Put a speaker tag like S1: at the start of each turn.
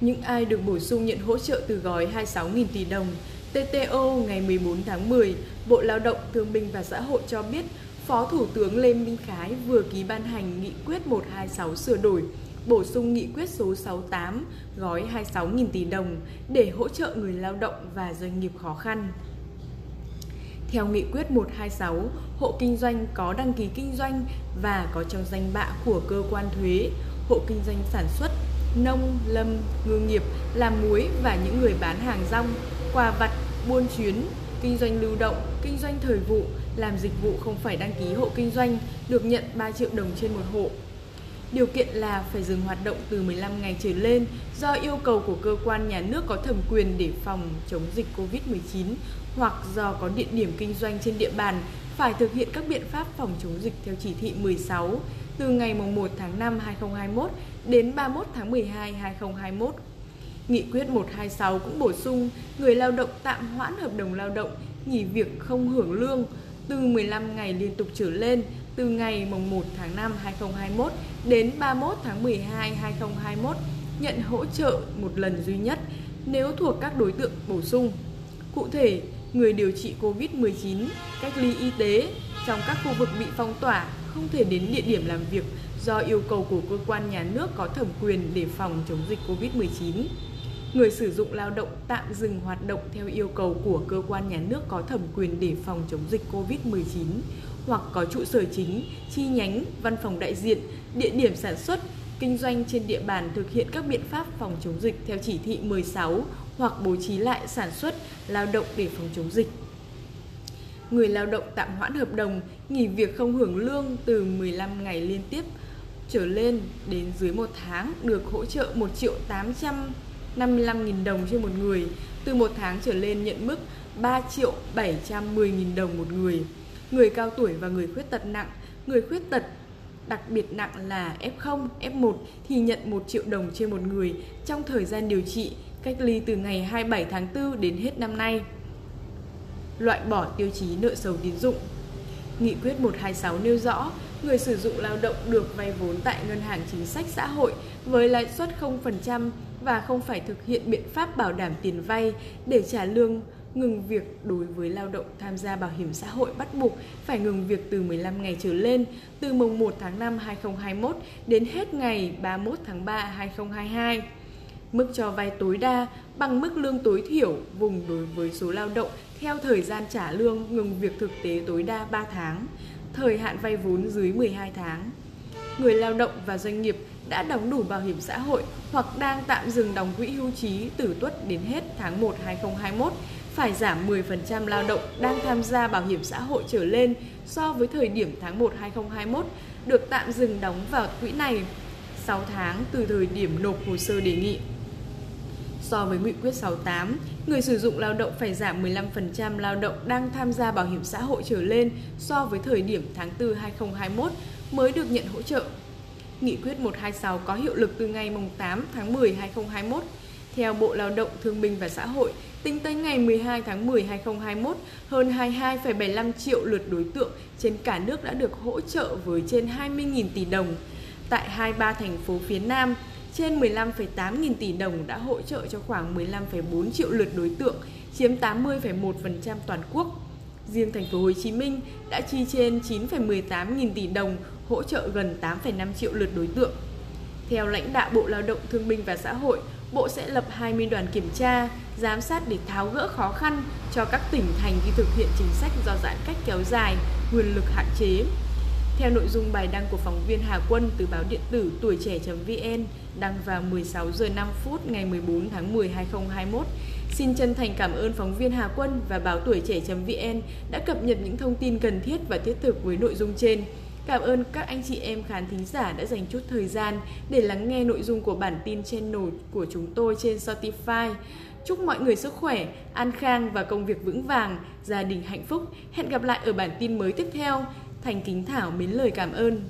S1: Những ai được bổ sung nhận hỗ trợ từ gói 26.000 tỷ đồng TTO ngày 14 tháng 10, Bộ Lao động Thương binh và Xã hội cho biết Phó Thủ tướng Lê Minh Khái vừa ký ban hành nghị quyết 126 sửa đổi, bổ sung nghị quyết số 68 gói 26.000 tỷ đồng để hỗ trợ người lao động và doanh nghiệp khó khăn. Theo nghị quyết 126, hộ kinh doanh có đăng ký kinh doanh và có trong danh bạ của cơ quan thuế, hộ kinh doanh sản xuất, nông, lâm, ngư nghiệp, làm muối và những người bán hàng rong, quà vặt, buôn chuyến, kinh doanh lưu động, kinh doanh thời vụ, làm dịch vụ không phải đăng ký hộ kinh doanh được nhận 3 triệu đồng trên một hộ. Điều kiện là phải dừng hoạt động từ 15 ngày trở lên do yêu cầu của cơ quan nhà nước có thẩm quyền để phòng chống dịch COVID-19 hoặc do có địa điểm kinh doanh trên địa bàn phải thực hiện các biện pháp phòng chống dịch theo chỉ thị 16 từ ngày 1 tháng 5 2021 đến 31 tháng 12 2021. Nghị quyết 126 cũng bổ sung người lao động tạm hoãn hợp đồng lao động, nghỉ việc không hưởng lương từ 15 ngày liên tục trở lên từ ngày 1 tháng 5 2021 đến 31 tháng 12 2021 nhận hỗ trợ một lần duy nhất nếu thuộc các đối tượng bổ sung. Cụ thể, người điều trị COVID-19, cách ly y tế trong các khu vực bị phong tỏa không thể đến địa điểm làm việc do yêu cầu của cơ quan nhà nước có thẩm quyền để phòng chống dịch COVID-19. Người sử dụng lao động tạm dừng hoạt động theo yêu cầu của cơ quan nhà nước có thẩm quyền để phòng chống dịch COVID-19 hoặc có trụ sở chính, chi nhánh, văn phòng đại diện, địa điểm sản xuất, kinh doanh trên địa bàn thực hiện các biện pháp phòng chống dịch theo chỉ thị 16 hoặc bố trí lại sản xuất, lao động để phòng chống dịch. Người lao động tạm hoãn hợp đồng, nghỉ việc không hưởng lương từ 15 ngày liên tiếp trở lên đến dưới một tháng được hỗ trợ 1 triệu 855 nghìn đồng trên một người, từ một tháng trở lên nhận mức 3 triệu 710 nghìn đồng một người. Người cao tuổi và người khuyết tật nặng, người khuyết tật đặc biệt nặng là F0, F1 thì nhận 1 triệu đồng trên một người trong thời gian điều trị cách ly từ ngày 27 tháng 4 đến hết năm nay. Loại bỏ tiêu chí nợ xấu tín dụng. Nghị quyết 126 nêu rõ, người sử dụng lao động được vay vốn tại ngân hàng chính sách xã hội với lãi suất 0% và không phải thực hiện biện pháp bảo đảm tiền vay để trả lương ngừng việc đối với lao động tham gia bảo hiểm xã hội bắt buộc phải ngừng việc từ 15 ngày trở lên từ mùng 1 tháng 5 2021 đến hết ngày 31 tháng 3 2022. Mức cho vay tối đa bằng mức lương tối thiểu vùng đối với số lao động theo thời gian trả lương ngừng việc thực tế tối đa 3 tháng, thời hạn vay vốn dưới 12 tháng. Người lao động và doanh nghiệp đã đóng đủ bảo hiểm xã hội hoặc đang tạm dừng đóng quỹ hưu trí từ tuất đến hết tháng 1 2021 phải giảm 10% lao động đang tham gia bảo hiểm xã hội trở lên so với thời điểm tháng 1 2021 được tạm dừng đóng vào quỹ này 6 tháng từ thời điểm nộp hồ sơ đề nghị. So với Nghị quyết 68, người sử dụng lao động phải giảm 15% lao động đang tham gia bảo hiểm xã hội trở lên so với thời điểm tháng 4 2021 mới được nhận hỗ trợ. Nghị quyết 126 có hiệu lực từ ngày 8 tháng 10 2021. Theo Bộ Lao động Thương binh và Xã hội, tính tới ngày 12 tháng 10 2021, hơn 22,75 triệu lượt đối tượng trên cả nước đã được hỗ trợ với trên 20.000 tỷ đồng. Tại 23 thành phố phía Nam, trên 15,8 nghìn tỷ đồng đã hỗ trợ cho khoảng 15,4 triệu lượt đối tượng, chiếm 80,1% toàn quốc. Riêng thành phố Hồ Chí Minh đã chi trên 9,18 nghìn tỷ đồng hỗ trợ gần 8,5 triệu lượt đối tượng. Theo lãnh đạo Bộ Lao động Thương binh và Xã hội, Bộ sẽ lập 20 đoàn kiểm tra, giám sát để tháo gỡ khó khăn cho các tỉnh thành khi thực hiện chính sách do giãn cách kéo dài, quyền lực hạn chế. Theo nội dung bài đăng của phóng viên Hà Quân từ báo điện tử tuổi trẻ.vn đăng vào 16 giờ 5 phút ngày 14 tháng 10 2021, xin chân thành cảm ơn phóng viên Hà Quân và báo tuổi trẻ.vn đã cập nhật những thông tin cần thiết và thiết thực với nội dung trên. Cảm ơn các anh chị em khán thính giả đã dành chút thời gian để lắng nghe nội dung của bản tin channel của chúng tôi trên Spotify. Chúc mọi người sức khỏe, an khang và công việc vững vàng, gia đình hạnh phúc. Hẹn gặp lại ở bản tin mới tiếp theo. Thành Kính Thảo mến lời cảm ơn.